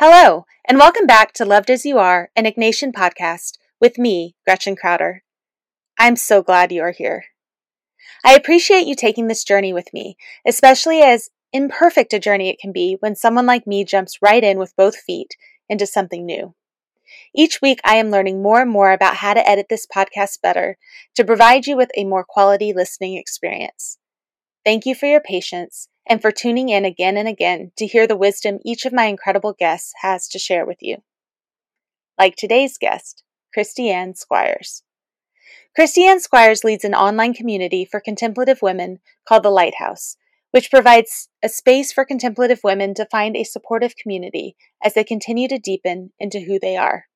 Hello, and welcome back to Loved as You Are, an Ignatian podcast with me, Gretchen Crowder. I'm so glad you are here. I appreciate you taking this journey with me, especially as imperfect a journey it can be when someone like me jumps right in with both feet into something new. Each week, I am learning more and more about how to edit this podcast better to provide you with a more quality listening experience. Thank you for your patience and for tuning in again and again to hear the wisdom each of my incredible guests has to share with you. Like today's guest, Christianne Squires. Christianne Squires leads an online community for contemplative women called The Lighthouse, which provides a space for contemplative women to find a supportive community as they continue to deepen into who they are.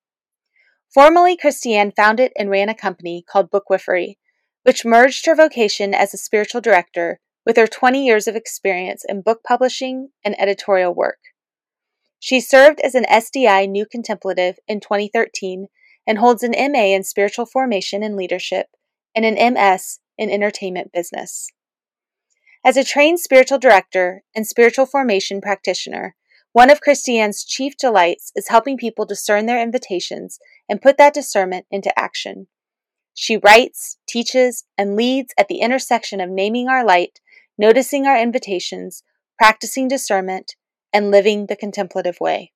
Formerly, Christianne founded and ran a company called Bookwifery, which merged her vocation as a spiritual director with her 20 years of experience in book publishing and editorial work. She served as an SDI New Contemplative in 2013 and holds an MA in Spiritual Formation and Leadership and an MS in Entertainment Business. As a trained spiritual director and spiritual formation practitioner, one of Christianne's chief delights is helping people discern their invitations and put that discernment into action. She writes, teaches, and leads at the intersection of naming our light, noticing our invitations, practicing discernment, and living the contemplative way.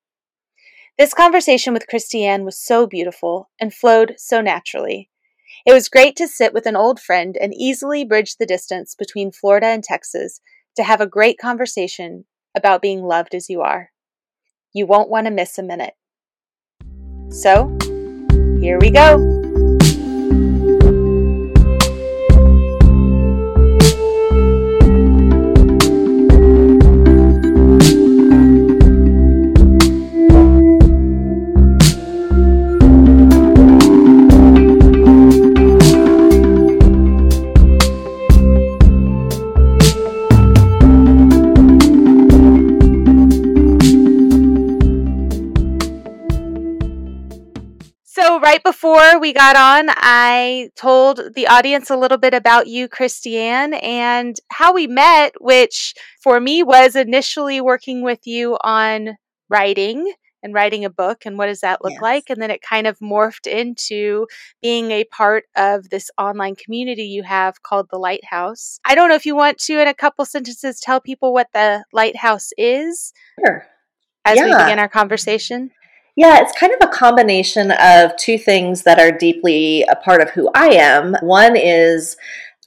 This conversation with Christianne was so beautiful and flowed so naturally. It was great to sit with an old friend and easily bridge the distance between Florida and Texas to have a great conversation about being loved as you are. You won't want to miss a minute. So, here we go. We got on, I told the audience a little bit about you, Christianne, and how we met, which for me was initially working with you on writing and writing a book and what does that look Yes. like. And then it kind of morphed into being a part of this online community you have called The Lighthouse. I don't know if you want to, in a couple sentences, tell people what the Lighthouse is Sure. as we begin our conversation. Yeah, it's kind of a combination of two things that are deeply a part of who I am. One is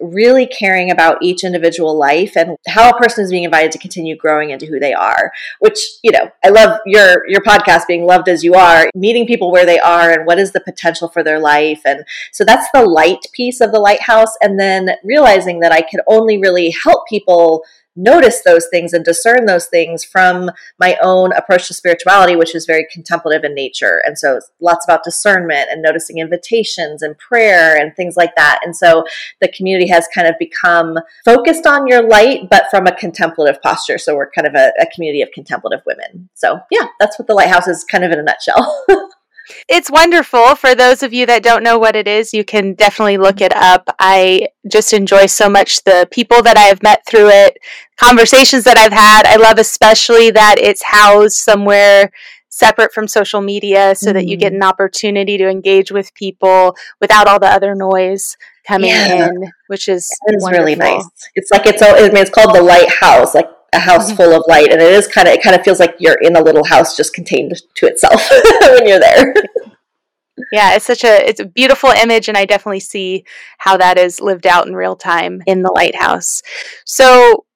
really caring about each individual life and how a person is being invited to continue growing into who they are which you know i love your your podcast being loved as you are meeting people where they are and what is the potential for their life and so that's the light piece of the lighthouse and then realizing that i can only really help people notice those things and discern those things from my own approach to spirituality, which is very contemplative in nature. And so lots about discernment and noticing invitations and prayer and things like that. And so the community has kind of become focused on your light, but from a contemplative posture. So we're kind of a, a community of contemplative women. So yeah, that's what the lighthouse is kind of in a nutshell. It's wonderful. For those of you that don't know what it is, you can definitely look it up. I just enjoy so much the people that I have met through it, conversations that I've had. I love especially that it's housed somewhere separate from social media so that you get mm. an opportunity to engage with people without all the other noise coming Yeah. in, which is wonderful. really nice. It's like it's, I mean, it's called the lighthouse, like a house full of light and it is kind of it kind of feels like you're in a little house just contained to itself when you're there. Yeah it's such a it's a beautiful image and i definitely see how that is lived out in real time in the lighthouse. So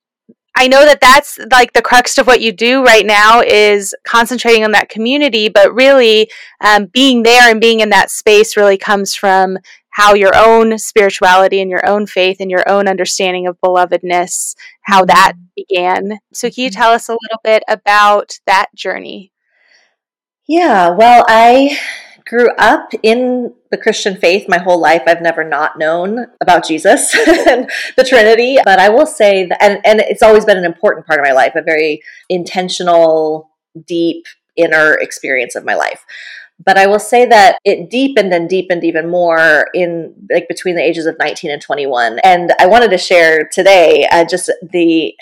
I know that that's like the crux of what you do right now is concentrating on that community, but really um, being there and being in that space really comes from how your own spirituality and your own faith and your own understanding of belovedness, how mm-hmm. that began. So, can you mm-hmm. tell us a little bit about that journey? Yeah, well, I grew up in the Christian faith my whole life. I've never not known about Jesus and the Trinity, but I will say that, and, and it's always been an important part of my life, a very intentional, deep inner experience of my life but I will say that it deepened and deepened even more in like between the ages of 19 and 21. And I wanted to share today uh, just the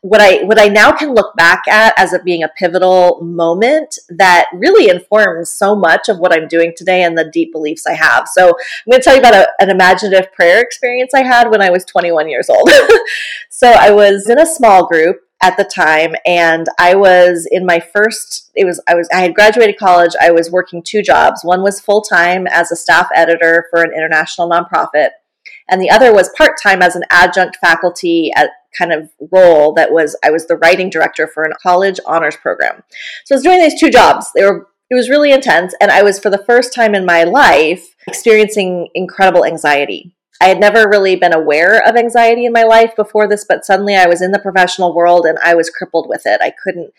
what I what I now can look back at as it being a pivotal moment that really informs so much of what I'm doing today and the deep beliefs I have. So I'm going to tell you about a, an imaginative prayer experience I had when I was 21 years old. so I was in a small group at the time and I was in my first it was I was I had graduated college I was working two jobs. One was full-time as a staff editor for an international nonprofit and the other was part-time as an adjunct faculty at kind of role that was I was the writing director for a college honors program. So I was doing these two jobs. They were it was really intense and I was for the first time in my life experiencing incredible anxiety I had never really been aware of anxiety in my life before this, but suddenly I was in the professional world and I was crippled with it. I couldn't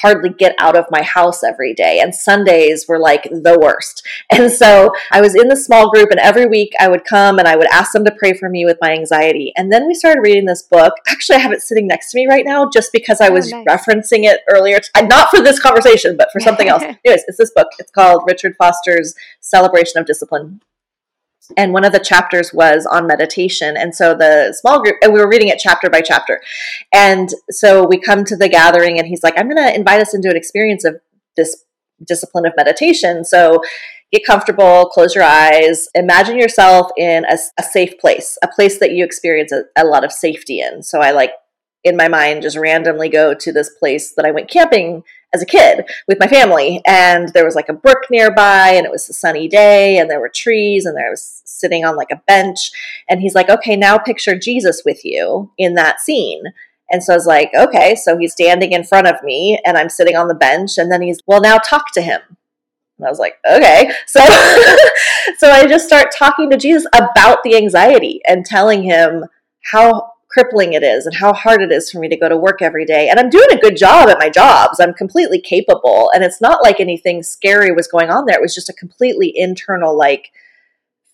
hardly get out of my house every day and Sundays were like the worst. And so I was in the small group and every week I would come and I would ask them to pray for me with my anxiety. And then we started reading this book. Actually, I have it sitting next to me right now just because I oh, was nice. referencing it earlier. Not for this conversation, but for something else. Anyways, it's this book. It's called Richard Foster's Celebration of Discipline and one of the chapters was on meditation. And so the small group and we were reading it chapter by chapter. And so we come to the gathering and he's like i'm going to invite us into an experience of this discipline of meditation. So get comfortable close your eyes imagine yourself in a, a safe place a place that you experience a, a lot of safety in. So i like in my mind just randomly go to this place that I went camping as a kid with my family. And there was like a brook nearby, and it was a sunny day, and there were trees, and there was sitting on like a bench. And he's like, okay, now picture Jesus with you in that scene. And so I was like, okay, so he's standing in front of me, and I'm sitting on the bench, and then he's, well, now talk to him. And I was like, okay. So so I just start talking to Jesus about the anxiety and telling him how crippling it is and how hard it is for me to go to work every day. And I'm doing a good job at my jobs. I'm completely capable. And it's not like anything scary was going on there. It was just a completely internal, like,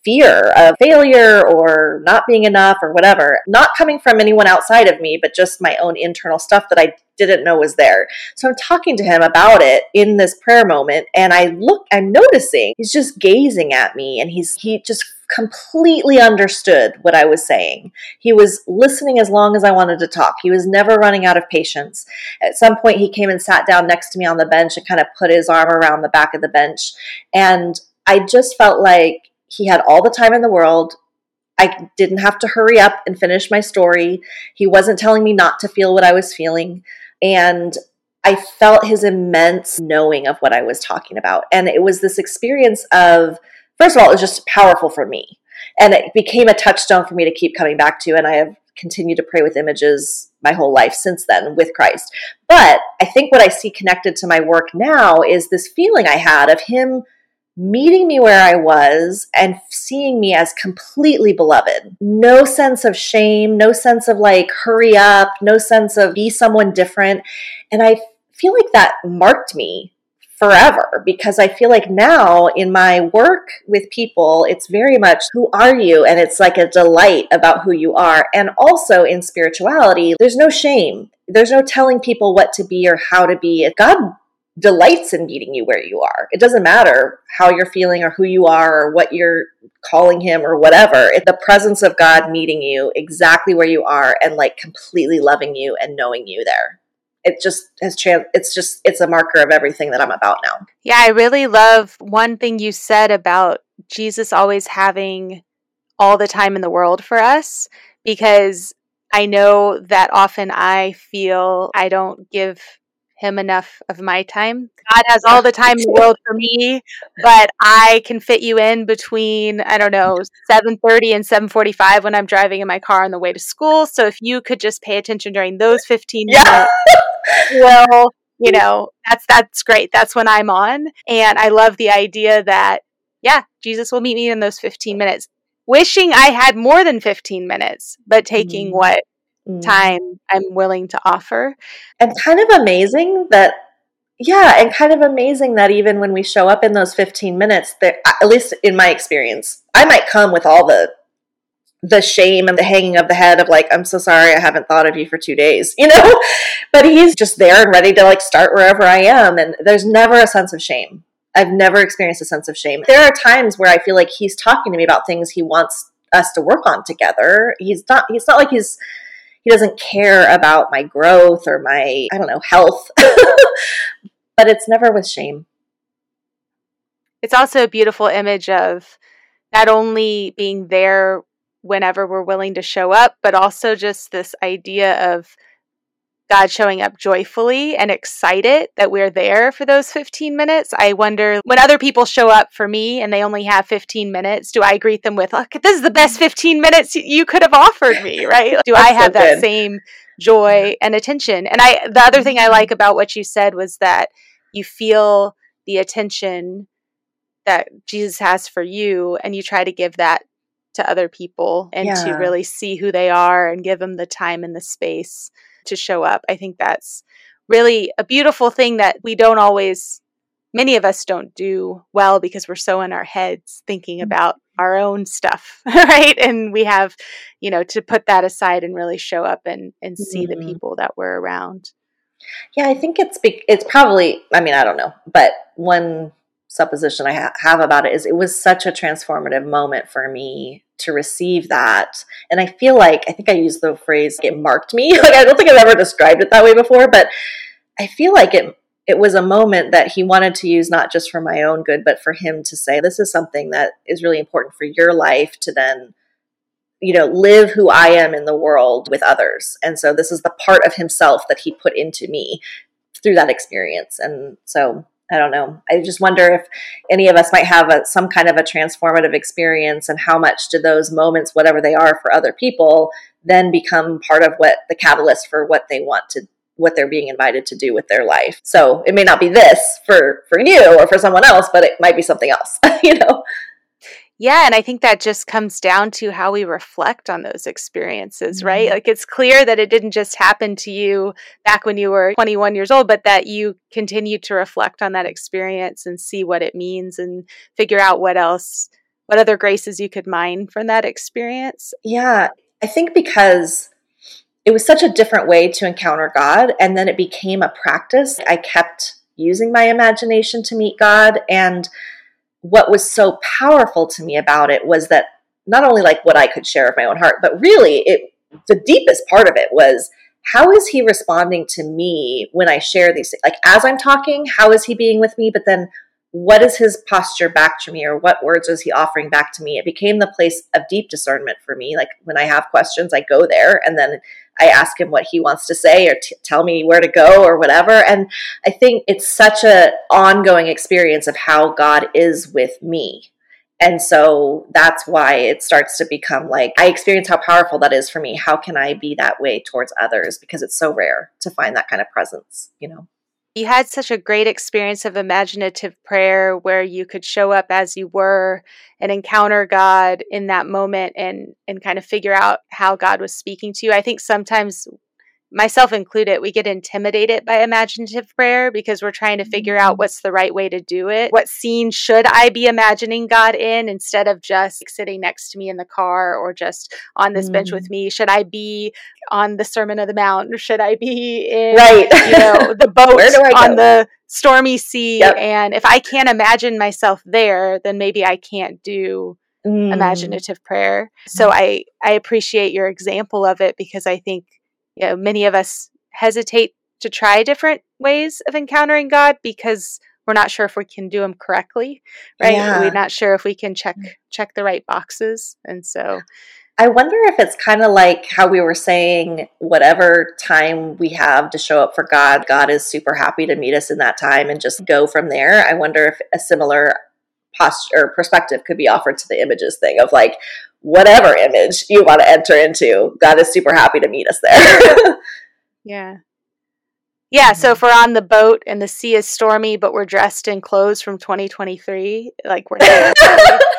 fear of failure or not being enough or whatever, not coming from anyone outside of me, but just my own internal stuff that I didn't know was there. So I'm talking to him about it in this prayer moment and I look I'm noticing he's just gazing at me and he's he just completely understood what I was saying. He was listening as long as I wanted to talk. He was never running out of patience. At some point, he came and sat down next to me on the bench and kind of put his arm around the back of the bench. And I just felt like he had all the time in the world. I didn't have to hurry up and finish my story. He wasn't telling me not to feel what I was feeling. And I felt his immense knowing of what I was talking about. And it was this experience of, first of all, it was just powerful for me. And it became a touchstone for me to keep coming back to. And I have continued to pray with images my whole life since then with Christ. But I think what I see connected to my work now is this feeling I had of Him meeting me where I was and seeing me as completely beloved. No sense of shame, no sense of like, hurry up, no sense of be someone different. And I feel like that marked me forever because I feel like now in my work with people, it's very much who are you? And it's like a delight about who you are. And also in spirituality, there's no shame. There's no telling people what to be or how to be. God delights in meeting you where you are. It doesn't matter how you're feeling or who you are or what you're calling him or whatever. It, the presence of God meeting you exactly where you are and like completely loving you and knowing you there it just has chance it's just it's a marker of everything that i'm about now. Yeah i really love one thing you said about jesus always having all the time in the world for us because I know that often I feel I don't give him enough of my time. God has all the time in the world for me, but I can fit you in between I don't know 7:30 and 7:45 when I'm driving in my car on the way to school. So if you could just pay attention during those 15 Yeah. minutes, well, you know, that's that's great. That's when I'm on, and I love the idea that yeah, Jesus will meet me in those 15 minutes. Wishing I had more than 15 minutes, but taking Mm. what Mm. time I'm willing to offer. and kind of amazing that yeah and kind of amazing that even when we show up in those 15 minutes that at least in my experience i might come with all the the shame and the hanging of the head of like i'm so sorry i haven't thought of you for two days you know but he's just there and ready to like start wherever i am and there's never a sense of shame i've never experienced a sense of shame there are times where i feel like he's talking to me about things he wants us to work on together he's not he's not like he's he doesn't care about my growth or my i don't know health. But it's never with shame. It's also a beautiful image of not only being there whenever we're willing to show up, but also just this idea of God showing up joyfully and excited that we're there for those 15 minutes. I wonder when other people show up for me and they only have 15 minutes, do I greet them with, Look, this is the best 15 minutes you could have offered me, right? Do I That's so have that good. same joy mm-hmm. and attention? And I, the other thing I mm-hmm. like about what you said was that you feel the attention that Jesus has for you and you try to give that to other people and to really see who they are and give them the time and the space to show up. I think that's really a beautiful thing that we don't always many of us don't do well because we're so in our heads thinking about our own stuff, right? And we have, you know, to put that aside and really show up and and see the Mhm. people that we're around. yeah i think it's be- it's probably i mean i don't know but one supposition i ha- have about it is it was such a transformative moment for me to receive that. And i feel like i think i used the phrase it marked me. Like i don't think i've ever described it that way before but i feel like it it was a moment that he wanted to use not just for my own good but for him to say this is something that is really important for your life to then you know live who i am in the world with others. And so this is the part of himself that he put into me through that experience. And so i don't know. I just wonder if any of us might have a, some kind of a transformative experience and how much do those moments whatever they are for other people then become part of what the catalyst for what they want to what they're being invited to do with their life. So it may not be this for for you or for someone else but it might be something else you know Yeah, and I think that just comes down to how we reflect on those experiences, right? Mhm. Like it's clear that it didn't just happen to you back when you were 21 years old, but that you continue to reflect on that experience and see what it means and figure out what else, what other graces you could mine from that experience. Yeah, I think because it was such a different way to encounter God, and then it became a practice. I kept using my imagination to meet God. And what was so powerful to me about it was that not only like what I could share of my own heart, but really it the deepest part of it was how is he responding to me when I share these things? Like as I'm talking, how is he being with me? But then what is his posture back to me or what words is he offering back to me? It became the place of deep discernment for me. Like when i have questions i go there and then i ask him what he wants to say or t- tell me where to go or whatever. And i think it's such a ongoing experience of how god is with me. And so that's why it starts to become like i experience how powerful that is for me. How can i be that way towards others? Because it's so rare to find that kind of presence you know You had such a great experience of imaginative prayer where you could show up as you were and encounter God in that moment and and kind of figure out how God was speaking to you. I think sometimes myself included, we get intimidated by imaginative prayer because we're trying to figure out mm. what's the right way to do it. What scene should I be imagining God in instead of just sitting next to me in the car or just on this bench with mm. me? Should I be on the Sermon of the Mount or should I be in right you know the boat Where do I on the stormy sea Yep. and if i can't imagine myself there then maybe i can't do Mm. imaginative prayer so mm. i i appreciate your example of it because i think you know many of us hesitate to try different ways of encountering god because we're not sure if we can do them correctly right Yeah. we're not sure if we can check mm. check the right boxes and so I wonder if it's kind of like how we were saying, whatever time we have to show up for God, God is super happy to meet us in that time and just go from there. I wonder if a similar posture or perspective could be offered to the images thing of like, whatever image you want to enter into, God is super happy to meet us there. Yeah. Yeah, so if we're on the boat and the sea is stormy, but we're dressed in clothes from 2023, like we're,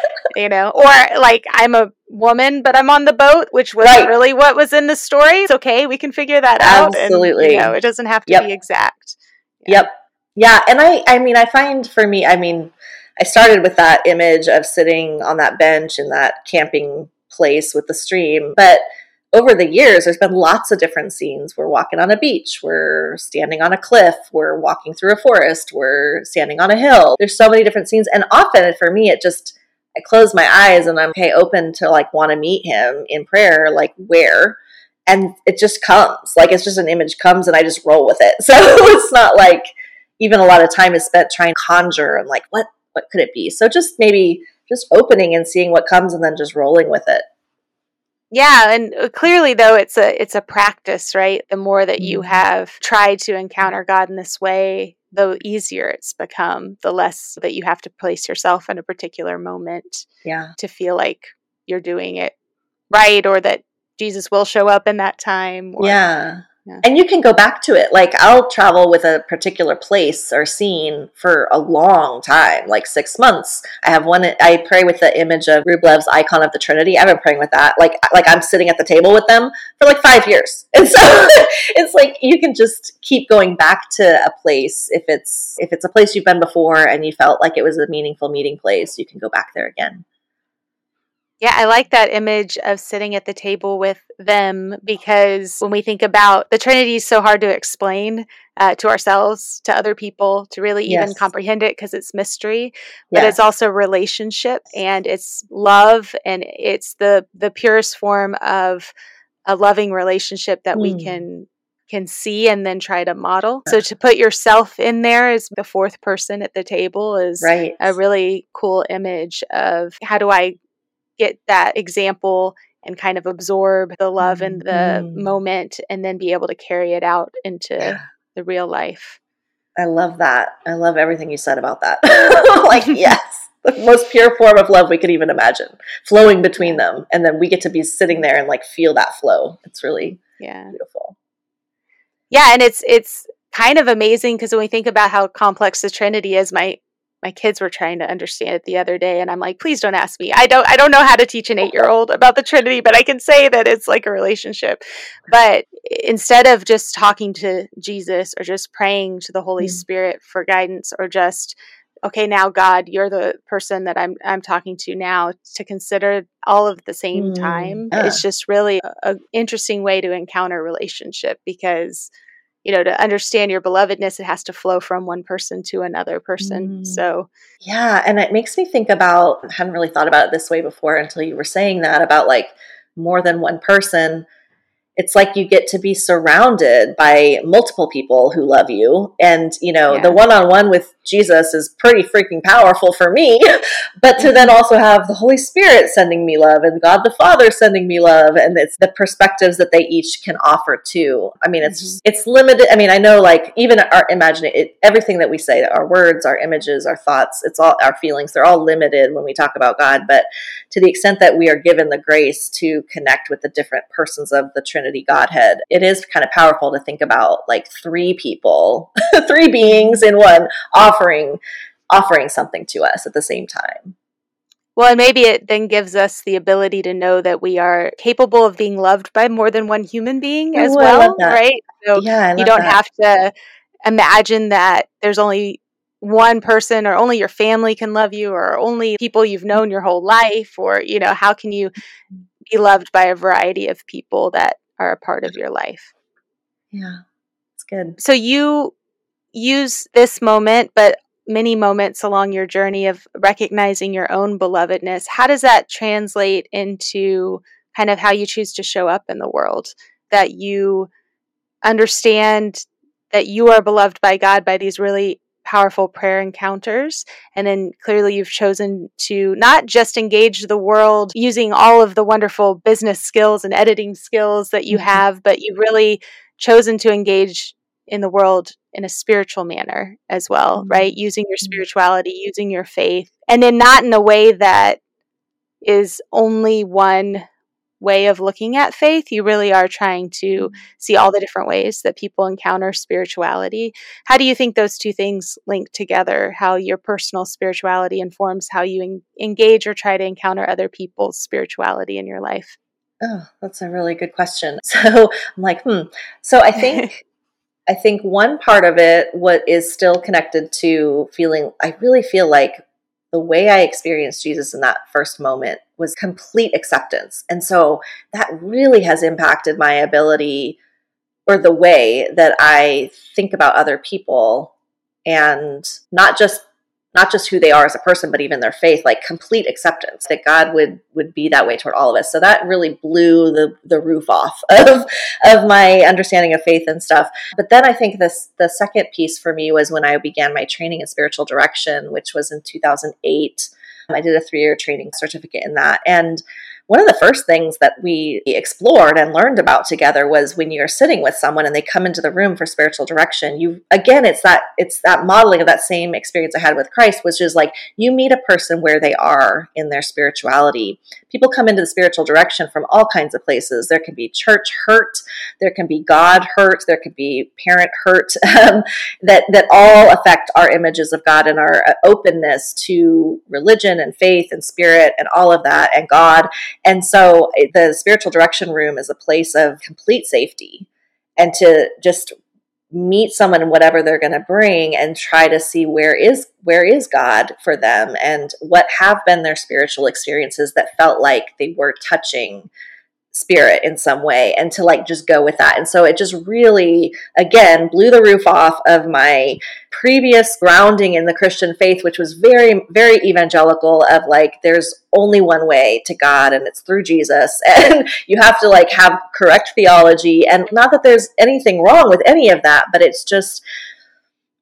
you know, or like I'm a woman, but I'm on the boat, which wasn't Right. really what was in the story. It's okay, we can figure that out. And, Absolutely. you know, it doesn't have to Yep. be exact. Yep. Yeah, and I I mean I find for me I mean I started with that image of sitting on that bench in that camping place with the stream, but over the years there's been lots of different scenes. We're walking on a beach, we're standing on a cliff, we're walking through a forest, we're standing on a hill. There's so many different scenes and often for me it just I close my eyes and I'm okay open to like want to meet him in prayer like where and it just comes like it's just an image comes and I just roll with it. So it's not like even a lot of time is spent trying to conjure and like what what could it be so just maybe just opening and seeing what comes and then just rolling with it Yeah, and uh, clearly though it's a it's a practice, right? The more that you Mhm. have tried to encounter God in this way, the easier it's become, the less that you have to place yourself in a particular moment yeah to feel like you're doing it right or that Jesus will show up in that time or yeah Yeah. and you can go back to it. Like i'll travel with a particular place or scene for a long time like six months. I have one i pray with the image of rublev's icon of the trinity. I've been praying with that. Like like i'm sitting at the table with them for like five years. And so it's like you can just keep going back to a place. If it's if it's a place you've been before and you felt like it was a meaningful meeting place you can go back there again Yeah, I like that image of sitting at the table with them because when we think about the Trinity is so hard to explain uh, to ourselves, to other people, to really even comprehend it because it's mystery. But Yeah. it's also relationship and it's love and it's the the purest form of a loving relationship that we Mm. can can see and then try to model. So to put yourself in there as the fourth person at the table is right a really cool image of how do I get that example and kind of absorb the love and the Mhm. moment and then be able to carry it out into Yeah. the real life. I love that. I love everything you said about that. like, yes, the most pure form of love we could even imagine, flowing between them. And then we get to be sitting there and like feel that flow. It's really Yeah. beautiful. Yeah, and it's it's kind of amazing because when we think about how complex the Trinity is, my my kids were trying to understand it the other day and I'm like, please don't ask me. I don't I don't know how to teach an 8-year-old about the Trinity, but I can say that it's like a relationship. But instead of just talking to Jesus or just praying to the Holy Mm. Spirit for guidance or just okay, now God, you're the person that I'm I'm talking to now to consider all of the same Mm, time. yeah. It's just really an interesting way to encounter relationship because you know to understand your belovedness it has to flow from one person to another person Mm. so Yeah. And it makes me think about, I hadn't really thought about it this way before until you were saying that about like more than one person. It's like you get to be surrounded by multiple people who love you. And, you know, Yeah. the one on one with Jesus is pretty freaking powerful for me. but to then also have the Holy Spirit sending me love and God the Father sending me love. And it's the perspectives that they each can offer too. I mean, it's, mm-hmm. it's limited. I mean, I know like even our imagining it, everything that we say, our words, our images, our thoughts, it's all our feelings, they're all limited when we talk about God. But to the extent that we are given the grace to connect with the different persons of the Trinity Godhead, it is kind of powerful to think about like three people, three beings in one offering offering something to us at the same time. well and maybe it then gives us the ability to know that we are capable of being loved by more than one human being as Ooh, well right so yeah, I you don't that. have to imagine that there's only one person or only your family can love you or only people you've known your whole life or you know how can you be loved by a variety of people that are a part of your life Yeah, it's good. so you use this moment but many moments along your journey of recognizing your own belovedness how does that translate into kind of how you choose to show up in the world that you understand that you are beloved by god by these really powerful prayer encounters. And then clearly you've chosen to not just engage the world using all of the wonderful business skills and editing skills that you mm-hmm. have, but you've really chosen to engage in the world in a spiritual manner as well, mm-hmm. right? Using your mm-hmm. spirituality, using your faith, and then not in a way that is only one way of looking at faith. You really are trying to mm-hmm. see all the different ways that people encounter spirituality. How do you think those two things link together? How your personal spirituality informs how you en- engage or try to encounter other people's spirituality in your life? Oh, that's a really good question. So I'm like, hmm. So I think I think one part of it what is still connected to feeling I really feel like the way I experienced Jesus in that first moment was complete acceptance. And so that really has impacted my ability or the way that I think about other people and not just not just who they are as a person but even their faith like complete acceptance that god would would be that way toward all of us. So that really blew the the roof off of of my understanding of faith and stuff. But then i think this the second piece for me was when i began my training in spiritual direction which was in 2008 i did a three year training certificate in that. And one of the first things that we explored and learned about together was when you're sitting with someone and they come into the room for spiritual direction you again it's that it's that modeling of that same experience i had with christ which is like you meet a person where they are in their spirituality. People come into the spiritual direction from all kinds of places. There can be church hurt there can be god hurt there could be parent hurt um, that that all affect our images of god and our uh, openness to religion and faith and spirit and all of that and god and so the spiritual direction room is a place of complete safety and to just meet someone whatever they're going to bring and try to see where is where is God for them and what have been their spiritual experiences that felt like they were touching spirit in some way and to like just go with that. And so it just really, again, blew the roof off of my previous grounding in the Christian faith, which was very, very evangelical of like, there's only one way to God and it's through Jesus. And you have to like have correct theology. And not that there's anything wrong with any of that, but it's just,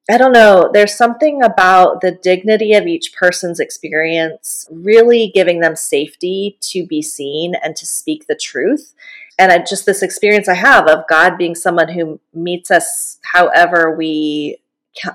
I don't know, there's something about the dignity of each person's experience really giving them safety to be seen and to speak the truth. And I, just this experience I have of God being someone who meets us however we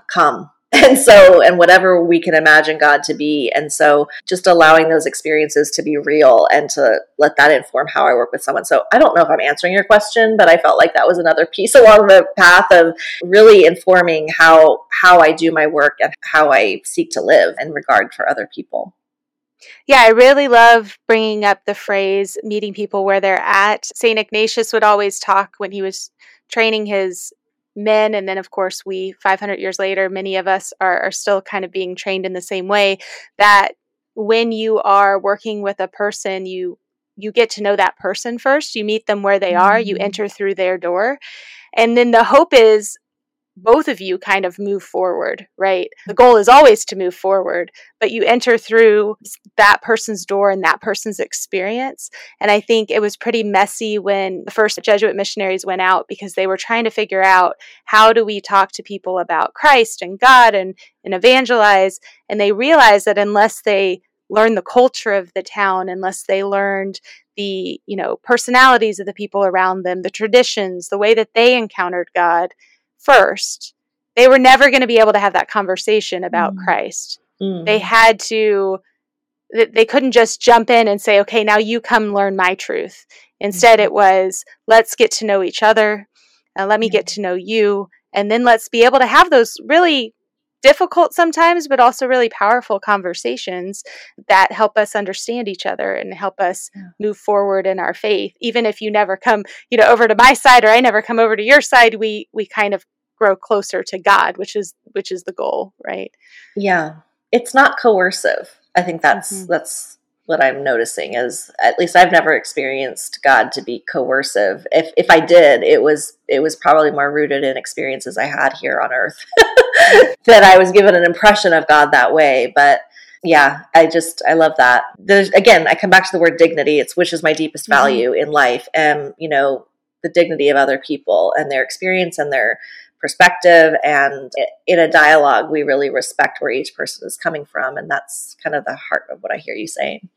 come and so and whatever we can imagine god to be and so just allowing those experiences to be real and to let that inform how i work with someone so i don't know if i'm answering your question but i felt like that was another piece along the path of really informing how how i do my work and how i seek to live in regard for other people yeah, I really love bringing up the phrase meeting people where they're at. St. Ignatius would always talk when he was training his men and then of course we 500 years later many of us are, are still kind of being trained in the same way that when you are working with a person you you get to know that person first. You meet them where they are. You mm-hmm. enter through their door. And then the hope is both of you kind of move forward, right? The goal is always to move forward, but you enter through that person's door and that person's experience. And I think it was pretty messy when the first Jesuit missionaries went out because they were trying to figure out how do we talk to people about Christ and God and, and evangelize. And they realized that unless they learned the culture of the town, unless they learned the, you know, personalities of the people around them, the traditions, the way that they encountered God, first, they were never going to be able to have that conversation about mm. Christ. Mm. They had to, they couldn't just jump in and say, okay, now you come learn my truth. Instead, it was, let's get to know each other. Uh, let me get to know you. And then let's be able to have those really difficult sometimes, but also really powerful conversations that help us understand each other and help us yeah. move forward in our faith. Even if you never come, you know, over to my side or I never come over to your side, we we kind of grow closer to God, which is which is the goal, right? Yeah. It's not coercive. I think that's mm-hmm. that's what I'm noticing is at least I've never experienced God to be coercive. If if I did, it was it was probably more rooted in experiences I had here on earth. that I was given an impression of God that way, but yeah, I just I love that. There's again, I come back to the word dignity. It's which is my deepest mm-hmm. value mm-hmm. in life and you know, the dignity of other people and their experience and their perspective and in a dialogue we really respect where each person is coming from and that's kind of the heart of what i hear you saying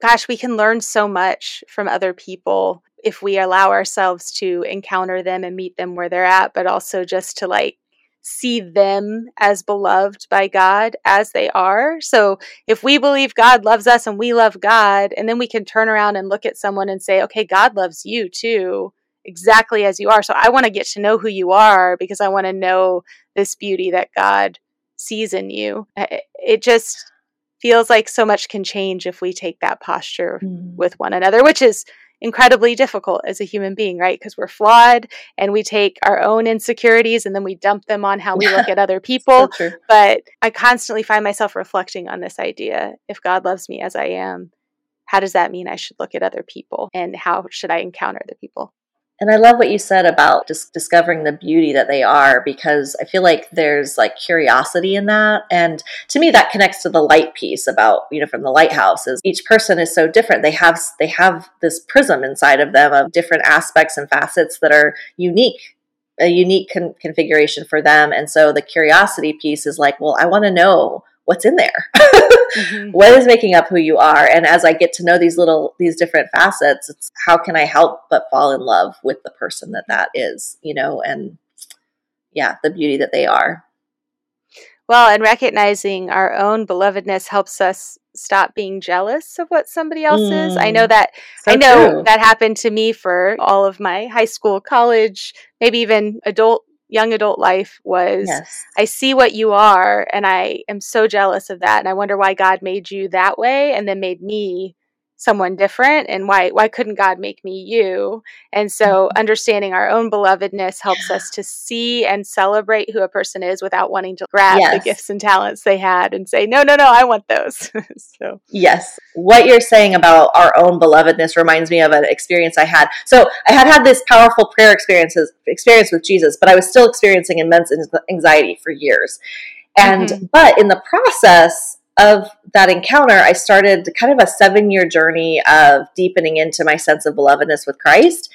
gosh we can learn so much from other people if we allow ourselves to encounter them and meet them where they're at but also just to like see them as beloved by God as they are. So if we believe God loves us and we love God, and then we can turn around and look at someone and say, okay, God loves you too, exactly as you are. So I want to get to know who you are because I want to know this beauty that God sees in you. It just feels like so much can change if we take that posture mm. with one another, which is incredibly difficult as a human being, right? Because we're flawed and we take our own insecurities and then we dump them on how we look at other people. So but I constantly find myself reflecting on this idea if God loves me as I am, how does that mean I should look at other people and how should I encounter the people? And I love what you said about just discovering the beauty that they are because I feel like there's like curiosity in that. And to me that connects to the light piece about, you know, from the lighthouse is each person is so different. They have they have this prism inside of them of different aspects and facets that are unique a unique con- configuration for them. And so the curiosity piece is like, well, I want to know what's in there mm-hmm. what is making up who you are and as i get to know these little these different facets it's how can i help but fall in love with the person that that is you know and yeah the beauty that they are well and recognizing our own belovedness helps us stop being jealous of what somebody else mm, is i know mm. that so i know true. that happened to me for all of my high school college maybe even adult young adult life was yes. I see what you are and I am so jealous of that and I wonder why God made you that way and then made me someone different and why why couldn't God make me you? And so mm-hmm. understanding our own belovedness helps yeah. us to see and celebrate who a person is without wanting to grab yes. the gifts and talents they had and say, No, no, no, I want those. so Yes. What you're saying about our own belovedness reminds me of an experience I had. So I had had this powerful prayer experiences experience with Jesus, but I was still experiencing immense anxiety for years. And mm-hmm. but in the process, of that encounter, I started kind of a seven year journey of deepening into my sense of belovedness with Christ.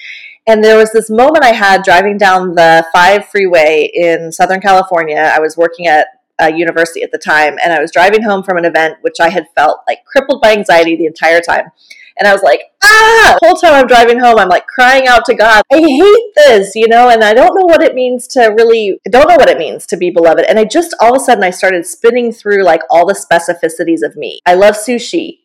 And there was this moment I had driving down the five freeway in Southern California. I was working at a university at the time, and I was driving home from an event which I had felt like crippled by anxiety the entire time. And I was like, ah, the whole time I'm driving home, I'm like crying out to God, I hate this, you know, and I don't know what it means to really, I don't know what it means to be beloved. And I just all of a sudden I started spinning through like all the specificities of me. I love sushi.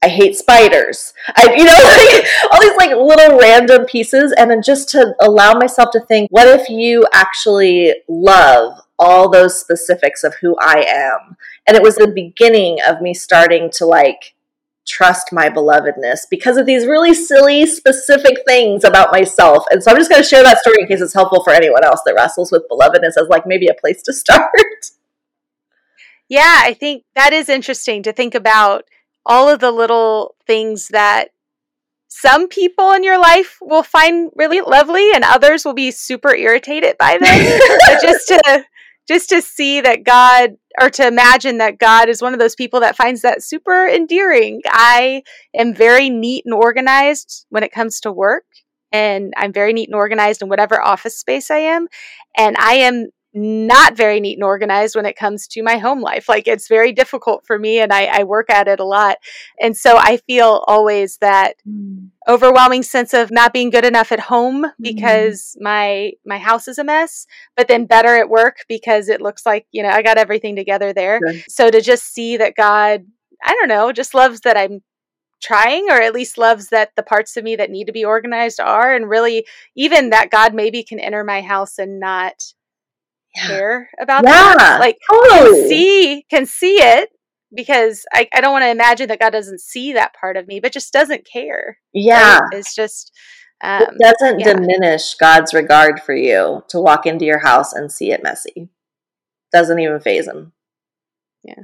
I hate spiders. I, you know, like all these like little random pieces. And then just to allow myself to think, what if you actually love all those specifics of who I am? And it was the beginning of me starting to like trust my belovedness because of these really silly, specific things about myself. And so I'm just going to share that story in case it's helpful for anyone else that wrestles with belovedness as like maybe a place to start. Yeah, I think that is interesting to think about all of the little things that some people in your life will find really lovely and others will be super irritated by them. just to just to see that God or to imagine that God is one of those people that finds that super endearing. I am very neat and organized when it comes to work, and I'm very neat and organized in whatever office space I am. And I am not very neat and organized when it comes to my home life. Like it's very difficult for me and I, I work at it a lot. And so I feel always that mm. overwhelming sense of not being good enough at home mm. because mm. my my house is a mess, but then better at work because it looks like, you know, I got everything together there. So to just see that God, I don't know, just loves that I'm trying or at least loves that the parts of me that need to be organized are and really even that God maybe can enter my house and not care about yeah. that. Like oh. can see can see it because I, I don't want to imagine that God doesn't see that part of me, but just doesn't care. Yeah. Right? It's just um, it doesn't yeah. diminish God's regard for you to walk into your house and see it messy. Doesn't even phase him. Yeah.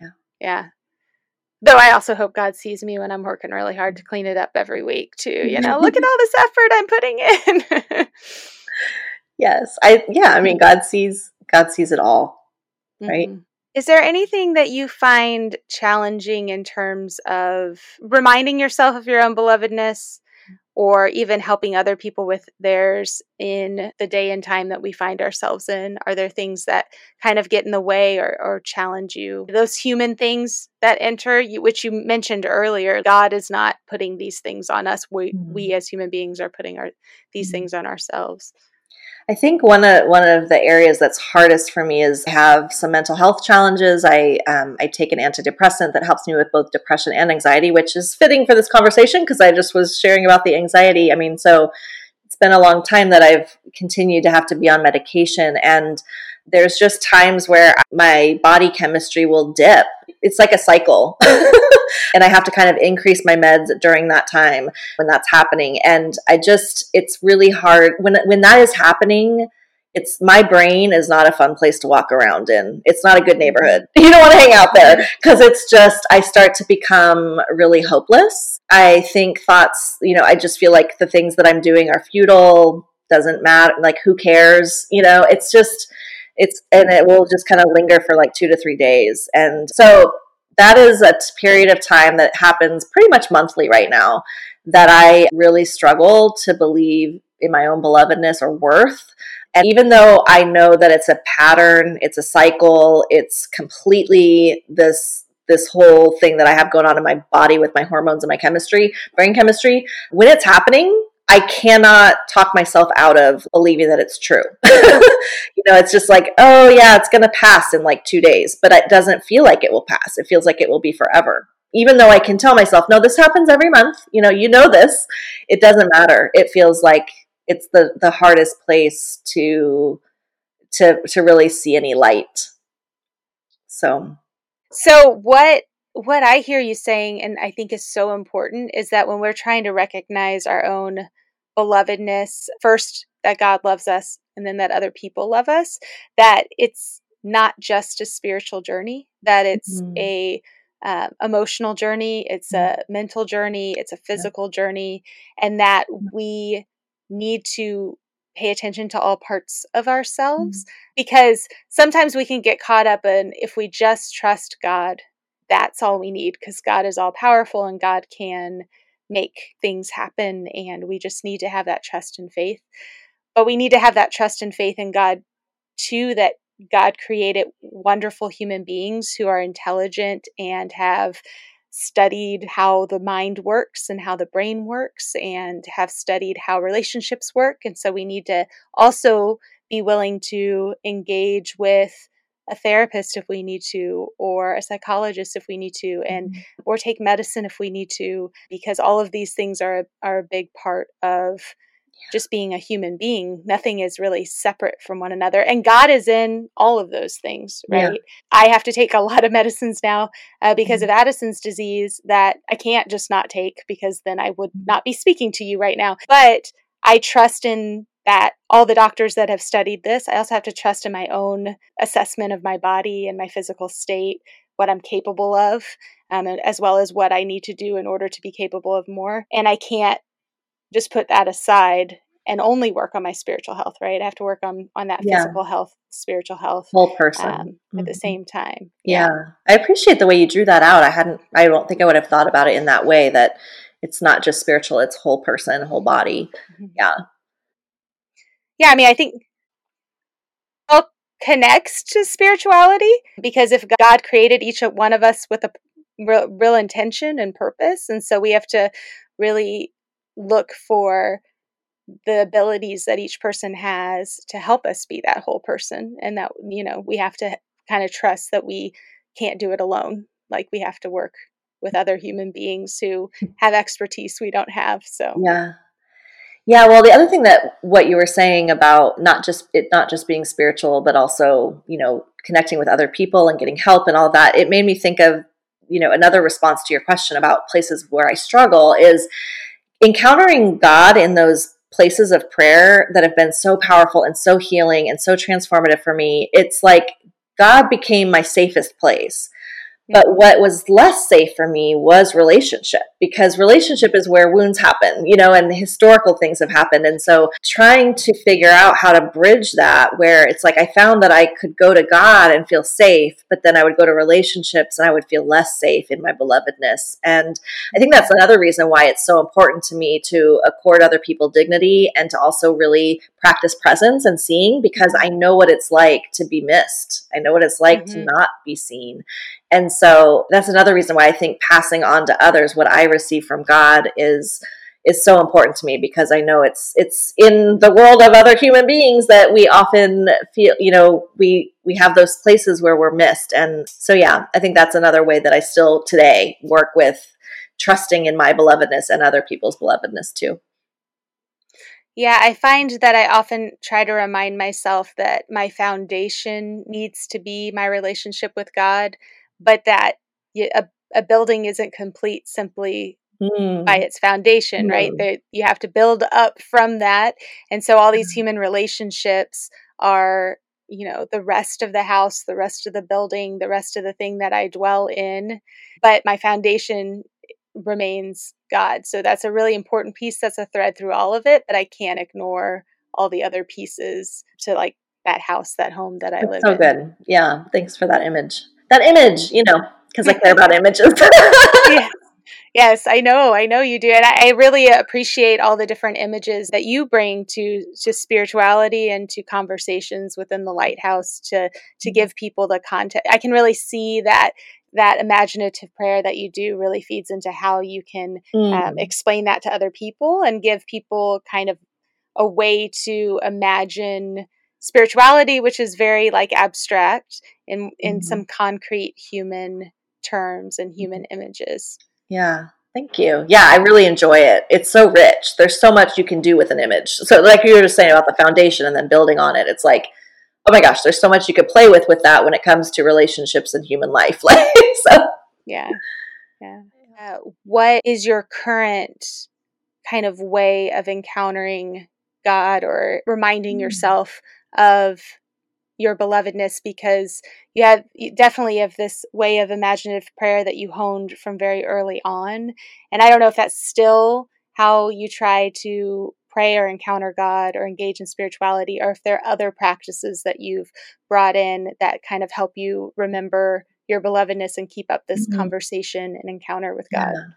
Yeah. Yeah. Though I also hope God sees me when I'm working really hard to clean it up every week too. You know, look at all this effort I'm putting in. yes i yeah i mean god sees god sees it all right mm-hmm. is there anything that you find challenging in terms of reminding yourself of your own belovedness or even helping other people with theirs in the day and time that we find ourselves in? Are there things that kind of get in the way or, or challenge you? Those human things that enter, you, which you mentioned earlier, God is not putting these things on us. We, mm-hmm. we as human beings are putting our, these mm-hmm. things on ourselves. I think one of one of the areas that's hardest for me is have some mental health challenges. I um, I take an antidepressant that helps me with both depression and anxiety, which is fitting for this conversation because I just was sharing about the anxiety. I mean, so it's been a long time that I've continued to have to be on medication, and there's just times where my body chemistry will dip. It's like a cycle. and I have to kind of increase my meds during that time when that's happening. And I just, it's really hard when when that is happening. It's my brain is not a fun place to walk around in. It's not a good neighborhood. You don't want to hang out there because it's just I start to become really hopeless. I think thoughts, you know, I just feel like the things that I'm doing are futile, doesn't matter, like who cares, you know, it's just it's and it will just kind of linger for like 2 to 3 days. And so that is a period of time that happens pretty much monthly right now that I really struggle to believe in my own belovedness or worth. And even though I know that it's a pattern, it's a cycle, it's completely this this whole thing that I have going on in my body with my hormones and my chemistry, brain chemistry, when it's happening, I cannot talk myself out of believing that it's true. you know, it's just like, oh, yeah, it's going to pass in like two days, but it doesn't feel like it will pass. It feels like it will be forever. Even though I can tell myself, no, this happens every month. You know, you know this. It doesn't matter. It feels like it's the the hardest place to to to really see any light. So, so what what I hear you saying, and I think is so important, is that when we're trying to recognize our own belovedness, first that God loves us, and then that other people love us, that it's not just a spiritual journey, that it's mm-hmm. a uh, emotional journey, it's mm-hmm. a mental journey, it's a physical yeah. journey, and that mm-hmm. we need to pay attention to all parts of ourselves mm-hmm. because sometimes we can get caught up in if we just trust God that's all we need because God is all powerful and God can make things happen. And we just need to have that trust and faith. But we need to have that trust and faith in God too, that God created wonderful human beings who are intelligent and have studied how the mind works and how the brain works and have studied how relationships work. And so we need to also be willing to engage with a therapist if we need to or a psychologist if we need to and mm-hmm. or take medicine if we need to because all of these things are are a big part of just being a human being nothing is really separate from one another and god is in all of those things right yeah. i have to take a lot of medicines now uh, because mm-hmm. of addison's disease that i can't just not take because then i would mm-hmm. not be speaking to you right now but i trust in that all the doctors that have studied this, I also have to trust in my own assessment of my body and my physical state, what I'm capable of, um, as well as what I need to do in order to be capable of more. And I can't just put that aside and only work on my spiritual health, right? I have to work on on that yeah. physical health, spiritual health, whole person um, mm-hmm. at the mm-hmm. same time. Yeah. yeah, I appreciate the way you drew that out. I hadn't, I don't think I would have thought about it in that way. That it's not just spiritual; it's whole person, whole body. Mm-hmm. Yeah yeah, I mean, I think all connects to spirituality because if God created each one of us with a real, real intention and purpose, and so we have to really look for the abilities that each person has to help us be that whole person and that you know we have to kind of trust that we can't do it alone. Like we have to work with other human beings who hmm. have expertise we don't have so yeah yeah, well, the other thing that what you were saying about not just it not just being spiritual, but also you know connecting with other people and getting help and all that, it made me think of you know another response to your question about places where I struggle is encountering God in those places of prayer that have been so powerful and so healing and so transformative for me. It's like God became my safest place But what was less safe for me was relationship because relationship is where wounds happen, you know, and historical things have happened. And so trying to figure out how to bridge that where it's like I found that I could go to God and feel safe, but then I would go to relationships and I would feel less safe in my belovedness. And I think that's another reason why it's so important to me to accord other people dignity and to also really practice presence and seeing because I know what it's like to be missed. I know what it's like mm-hmm. to not be seen. And so that's another reason why I think passing on to others what I receive from God is is so important to me because I know it's it's in the world of other human beings that we often feel, you know, we we have those places where we're missed. And so yeah, I think that's another way that I still today work with trusting in my belovedness and other people's belovedness too. Yeah, I find that I often try to remind myself that my foundation needs to be my relationship with God but that a, a building isn't complete simply mm. by its foundation, mm. right? That you have to build up from that. And so all these mm. human relationships are, you know, the rest of the house, the rest of the building, the rest of the thing that I dwell in. But my foundation remains God. So that's a really important piece. That's a thread through all of it, but I can't ignore all the other pieces to like that house, that home that I that's live so in. good. Yeah. Thanks for that image that image, you know, because I care about images. yeah. Yes, I know, I know you do, and I, I, really appreciate all the different images that you bring to to spirituality and to conversations within the Light House to to mm-hmm. give people the content. I can really see that that imaginative prayer that you do really feeds into how you can um, mm. um, explain that to other people and give people kind of a way to imagine spirituality which is very like abstract in in mm-hmm. some concrete human terms and human images. Yeah thank you. Yeah i really enjoy it. It's so rich. There's so much you can do with an image. So like you were just saying about the foundation and then building on it it's like oh my gosh there's so much you could play with with that when it comes to relationships and human life. Like so yeah yeah. Uh, what is your current kind of way of encountering god or reminding mm-hmm. yourself of your belovedness because you have you definitely have this way of imaginative prayer that you honed from very early on and i don't know if that's still how you try to pray or encounter god or engage in spirituality or if there are other practices that you've brought in that kind of help you remember your belovedness and keep up this mm-hmm. conversation and encounter with god yeah.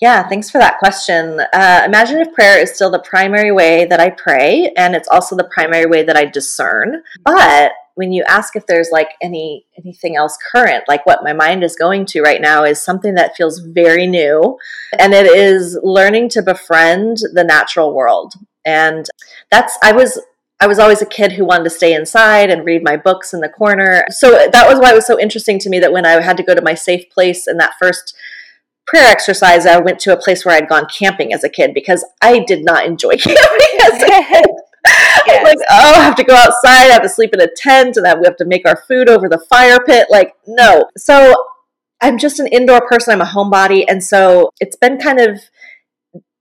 Yeah, thanks for that question. Uh, imaginative prayer is still the primary way that I pray, and it's also the primary way that I discern. But when you ask if there's like any anything else current, like what my mind is going to right now is something that feels very new, and it is learning to befriend the natural world. And that's I was I was always a kid who wanted to stay inside and read my books in the corner. So that was why it was so interesting to me that when I had to go to my safe place in that first prayer exercise, I went to a place where I'd gone camping as a kid because I did not enjoy camping as a kid. Yes. like, oh, I have to go outside, I have to sleep in a tent, and that we have to make our food over the fire pit. Like, no. So I'm just an indoor person. I'm a homebody. And so it's been kind of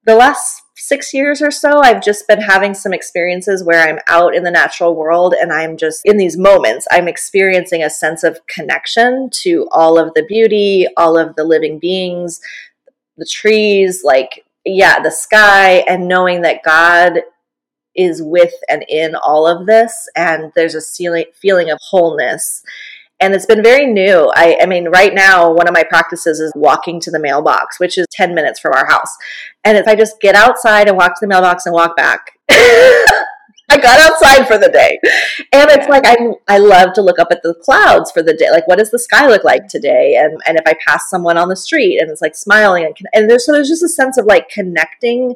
the last six years or so, I've just been having some experiences where I'm out in the natural world and I'm just in these moments, I'm experiencing a sense of connection to all of the beauty, all of the living beings, the trees, like, yeah, the sky, and knowing that God is with and in all of this. And there's a feeling of wholeness and it's been very new. I, I, mean, right now, one of my practices is walking to the mailbox, which is 10 minutes from our house. And if I just get outside and walk to the mailbox and walk back, I got outside for the day. And it's like I I love to look up at the clouds for the day. Like what does the sky look like today? And and if I pass someone on the street and it's like smiling and and there's so there's just a sense of like connecting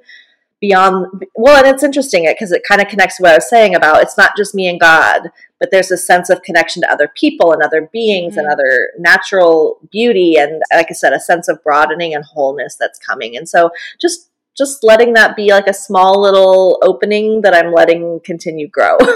beyond well and it's interesting because it kind of connects to what i was saying about it's not just me and god but there's a sense of connection to other people and other beings mm-hmm. and other natural beauty and like i said a sense of broadening and wholeness that's coming and so just just letting that be like a small little opening that i'm letting continue grow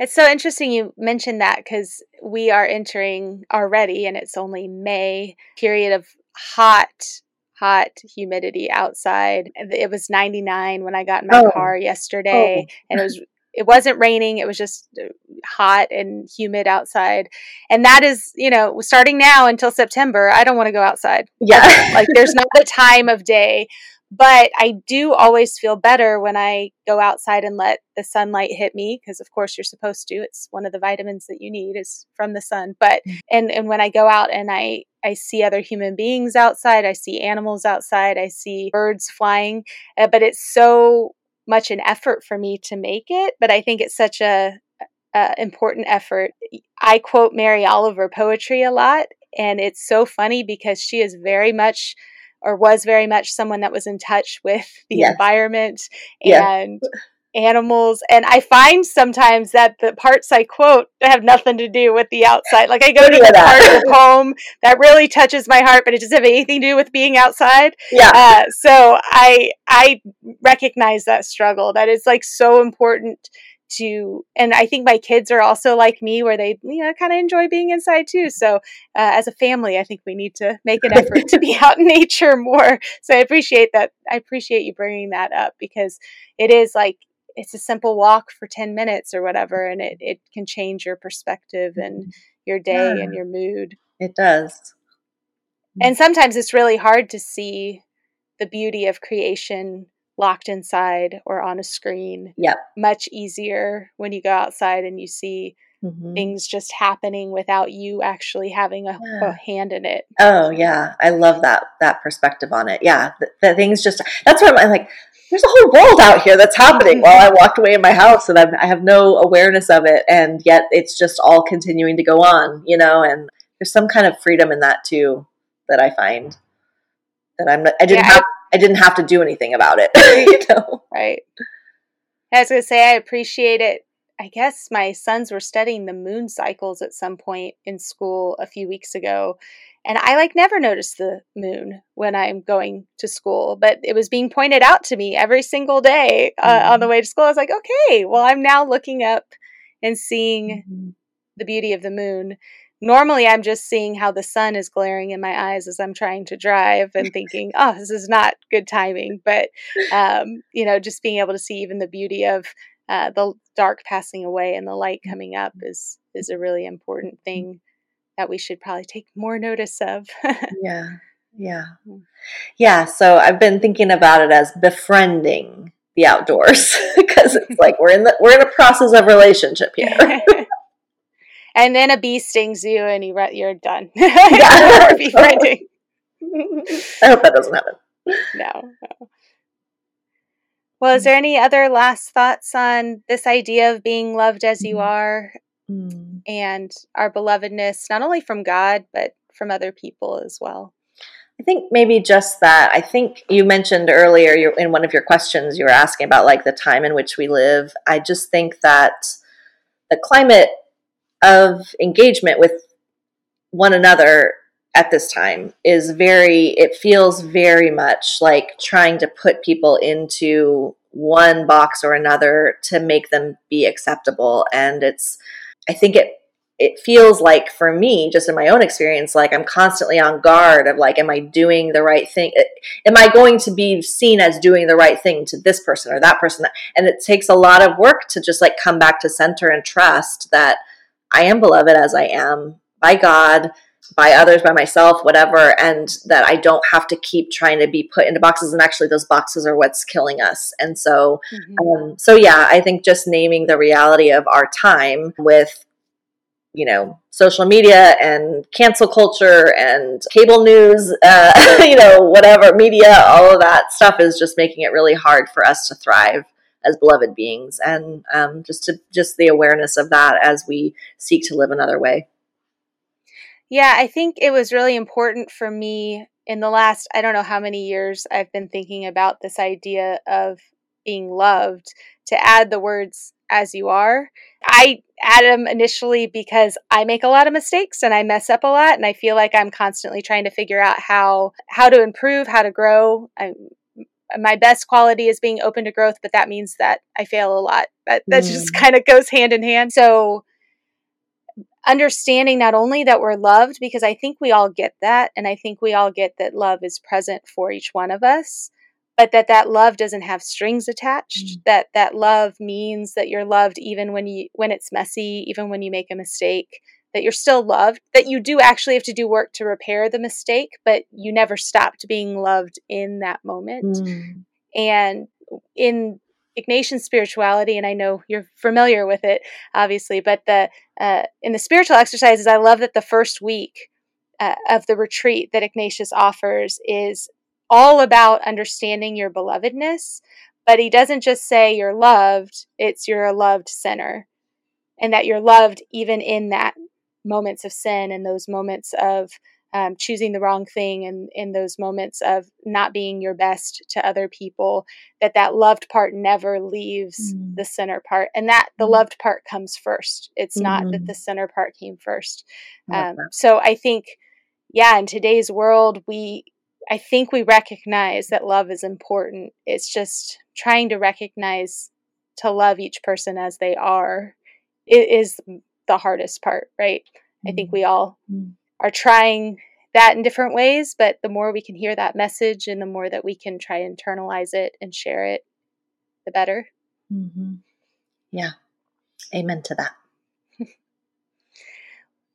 It's so interesting you mentioned that because we are entering already, and it's only May period of hot hot humidity outside. It was 99 when I got in my oh. car yesterday, oh. and it was it wasn't raining. It was just uh, hot and humid outside. And that is, you know, starting now until September, I don't want to go outside. Yeah. like there's not a time of day but I do always feel better when I go outside and let the sunlight hit me because of course you're supposed to. It's one of the vitamins that you need is from the sun. But mm. and and when I go out and I I see other human beings outside, I see animals outside, I see birds flying, uh, but it's so much an effort for me to make it, but I think it's such a uh, important effort. I quote Mary Oliver poetry a lot, and it's so funny because she is very much or was very much someone that was in touch with the yes. environment and yeah. Animals. And I find sometimes that the parts I quote have nothing to do with the outside. Like I go to the part of the poem that really touches my heart, but it doesn't have anything to do with being outside. Yeah. Uh, so I I recognize that struggle. That is like so important to and i think my kids are also like me where they you know kind of enjoy being inside too so uh, as a family i think we need to make an effort to be out in nature more so i appreciate that i appreciate you bringing that up because it is like it's a simple walk for 10 minutes or whatever and it, it can change your perspective and mm-hmm. your day yeah. and your mood it does and sometimes it's really hard to see the beauty of creation locked inside or on a screen. Yep. Much easier when you go outside and you see mm-hmm. things just happening without you actually having a, yeah. a, hand in it. Oh yeah, I love that that perspective on it. Yeah, the, the things just that's why I'm like. There's a whole world out here that's happening mm-hmm. while I walked away in my house, and I'm, I have no awareness of it, and yet it's just all continuing to go on, you know. And there's some kind of freedom in that too that I find that I'm. I didn't yeah, have. I didn't have to do anything about it. you know? Right. I was gonna say I appreciate it. I guess my sons were studying the moon cycles at some point in school a few weeks ago. And I like never noticed the moon when I'm going to school, but it was being pointed out to me every single day uh, mm-hmm. on the mm-hmm. way to school. I was like, okay, well, I'm now looking up and seeing mm-hmm. the beauty of the moon normally I'm just seeing how the sun is glaring in my eyes as I'm trying to drive and thinking, oh, this is not good timing. But, um, you know, just being able to see even the beauty of uh, the dark passing away and the light coming up is, is a really important thing that we should probably take more notice of. yeah. Yeah. Mm. Yeah. So I've been thinking about it as befriending the outdoors because it's like we're in the we're in a process of relationship here and then a bee stings you and you re- you're done. Yeah. befriending. I hope that doesn't happen. No, no. Well, is there any other last thoughts on this idea of being loved as you mm-hmm. are mm. and our belovedness, not only from God, but from other people as well? I think maybe just that. I think you mentioned earlier in one of your questions, you were asking about like the time in which we live. I just think that the climate of engagement with one another at this time is very it feels very much like trying to put people into one box or another to make them be acceptable and it's i think it it feels like for me just in my own experience like i'm constantly on guard of like am i doing the right thing? Am i going to be seen as doing the right thing to this person or that person? And it takes a lot of work to just like come back to center and trust that I am beloved as I am by God, by others, by myself, whatever, and that I don't have to keep trying to be put into boxes. And actually, those boxes are what's killing us. And so, mm-hmm. um, so yeah, I think just naming the reality of our time with you know social media and cancel culture and cable news uh, you know whatever media all of that stuff is just making it really hard for us to thrive as beloved beings and um, just to just the awareness of that as we seek to live another way yeah i think it was really important for me in the last i don't know how many years i've been thinking about this idea of being loved to add the words as you are i add them initially because i make a lot of mistakes and i mess up a lot and i feel like i'm constantly trying to figure out how how to improve how to grow i'm my best quality is being open to growth, but that means that I fail a lot. That that mm. just kind of goes hand in hand. So understanding not only that we're loved because I think we all get that and I think we all get that love is present for each one of us, but that that love doesn't have strings attached Mm. that that love means that you're loved even when you when it's messy even when you make a mistake that you're still loved that you do actually have to do work to repair the mistake but you never stopped being loved in that moment Mm. and in Ignatian spirituality, and I know you're familiar with it, obviously, but the uh, in the spiritual exercises, I love that the first week uh, of the retreat that Ignatius offers is all about understanding your belovedness. But he doesn't just say you're loved; it's you're a loved sinner, and that you're loved even in that moments of sin and those moments of um, choosing the wrong thing and in those moments of not being your best to other people that that loved part never leaves Mm. the center part and that the Mm. loved part comes first it's not that Mhm. the center part came first um, that. so i think yeah in today's world we i think we recognize that love is important it's just trying to recognize to love each person as they are it is the hardest part right i think Mm. we all Mm. Are trying that in different ways, but the more we can hear that message and the more that we can try and internalize it and share it, the better. Mhm. Yeah. Amen to that.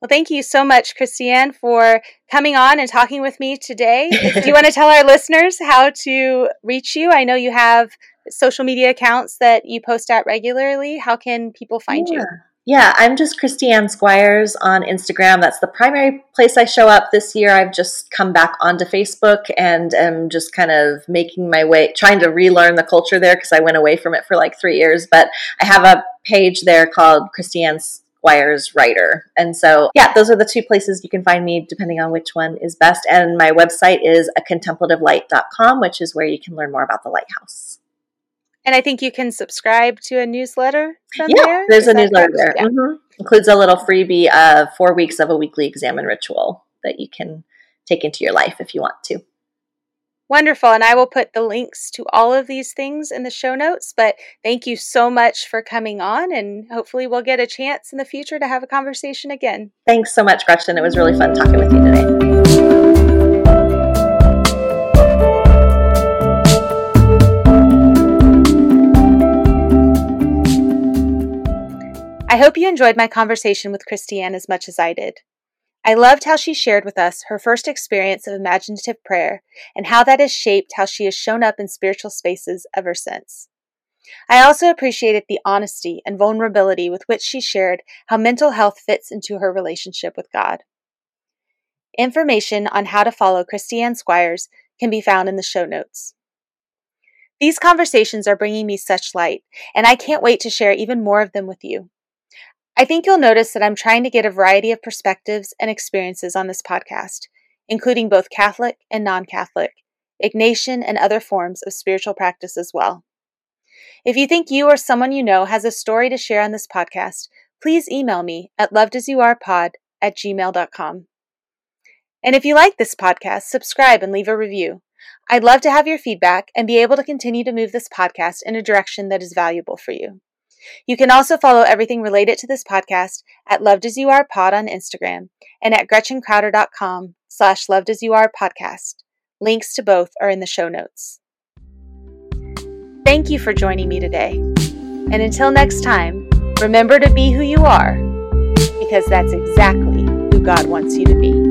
Well, thank you so much, Christianne, for coming on and talking with me today. Do you want to tell our listeners how to reach you? I know you have social media accounts that you post at regularly. How can people find you? Yeah. I'm just Christianne Squires on Instagram. That's the primary place I show up. This year, I've just come back onto Facebook and am just kind of making my way, trying to relearn the culture there because I went away from it for like three years. But I have a page there called Christianne Squires Writer. And so, yeah, those are the two places you can find me depending on which one is best. And my website is acontemplativelight.com, which is where you can learn more about the Light House. And I think you can subscribe to a newsletter from Yeah, there. there's Is a newsletter there. Yeah. Mhm. Includes a little freebie of four weeks of a weekly examen ritual that you can take into your life if you want to. Wonderful. And I will put the links to all of these things in the show notes. But thank you so much for coming on. And hopefully, we'll get a chance in the future to have a conversation again. Thanks so much, Gretchen. It was really fun talking with you today. I hope you enjoyed my conversation with Christianne as much as I did. I loved how she shared with us her first experience of imaginative prayer and how that has shaped how she has shown up in spiritual spaces ever since. I also appreciated the honesty and vulnerability with which she shared how mental health fits into her relationship with God. Information on how to follow Christianne Squires can be found in the show notes. These conversations are bringing me such light, and I can't wait to share even more of them with you. I think you'll notice that I'm trying to get a variety of perspectives and experiences on this podcast, including both Catholic and non Catholic, Ignatian, and other forms of spiritual practice as well. If you think you or someone you know has a story to share on this podcast, please email me at lovedasyouarepod at gmail.com. And if you like this podcast, subscribe and leave a review. I'd love to have your feedback and be able to continue to move this podcast in a direction that is valuable for you. You can also follow everything related to this podcast at Loved As You Are Pod on Instagram and at GretchenCrowder.com slash Loved As You Are Podcast. Links to both are in the show notes. Thank you for joining me today. And until next time, remember to be who you are because that's exactly who God wants you to be.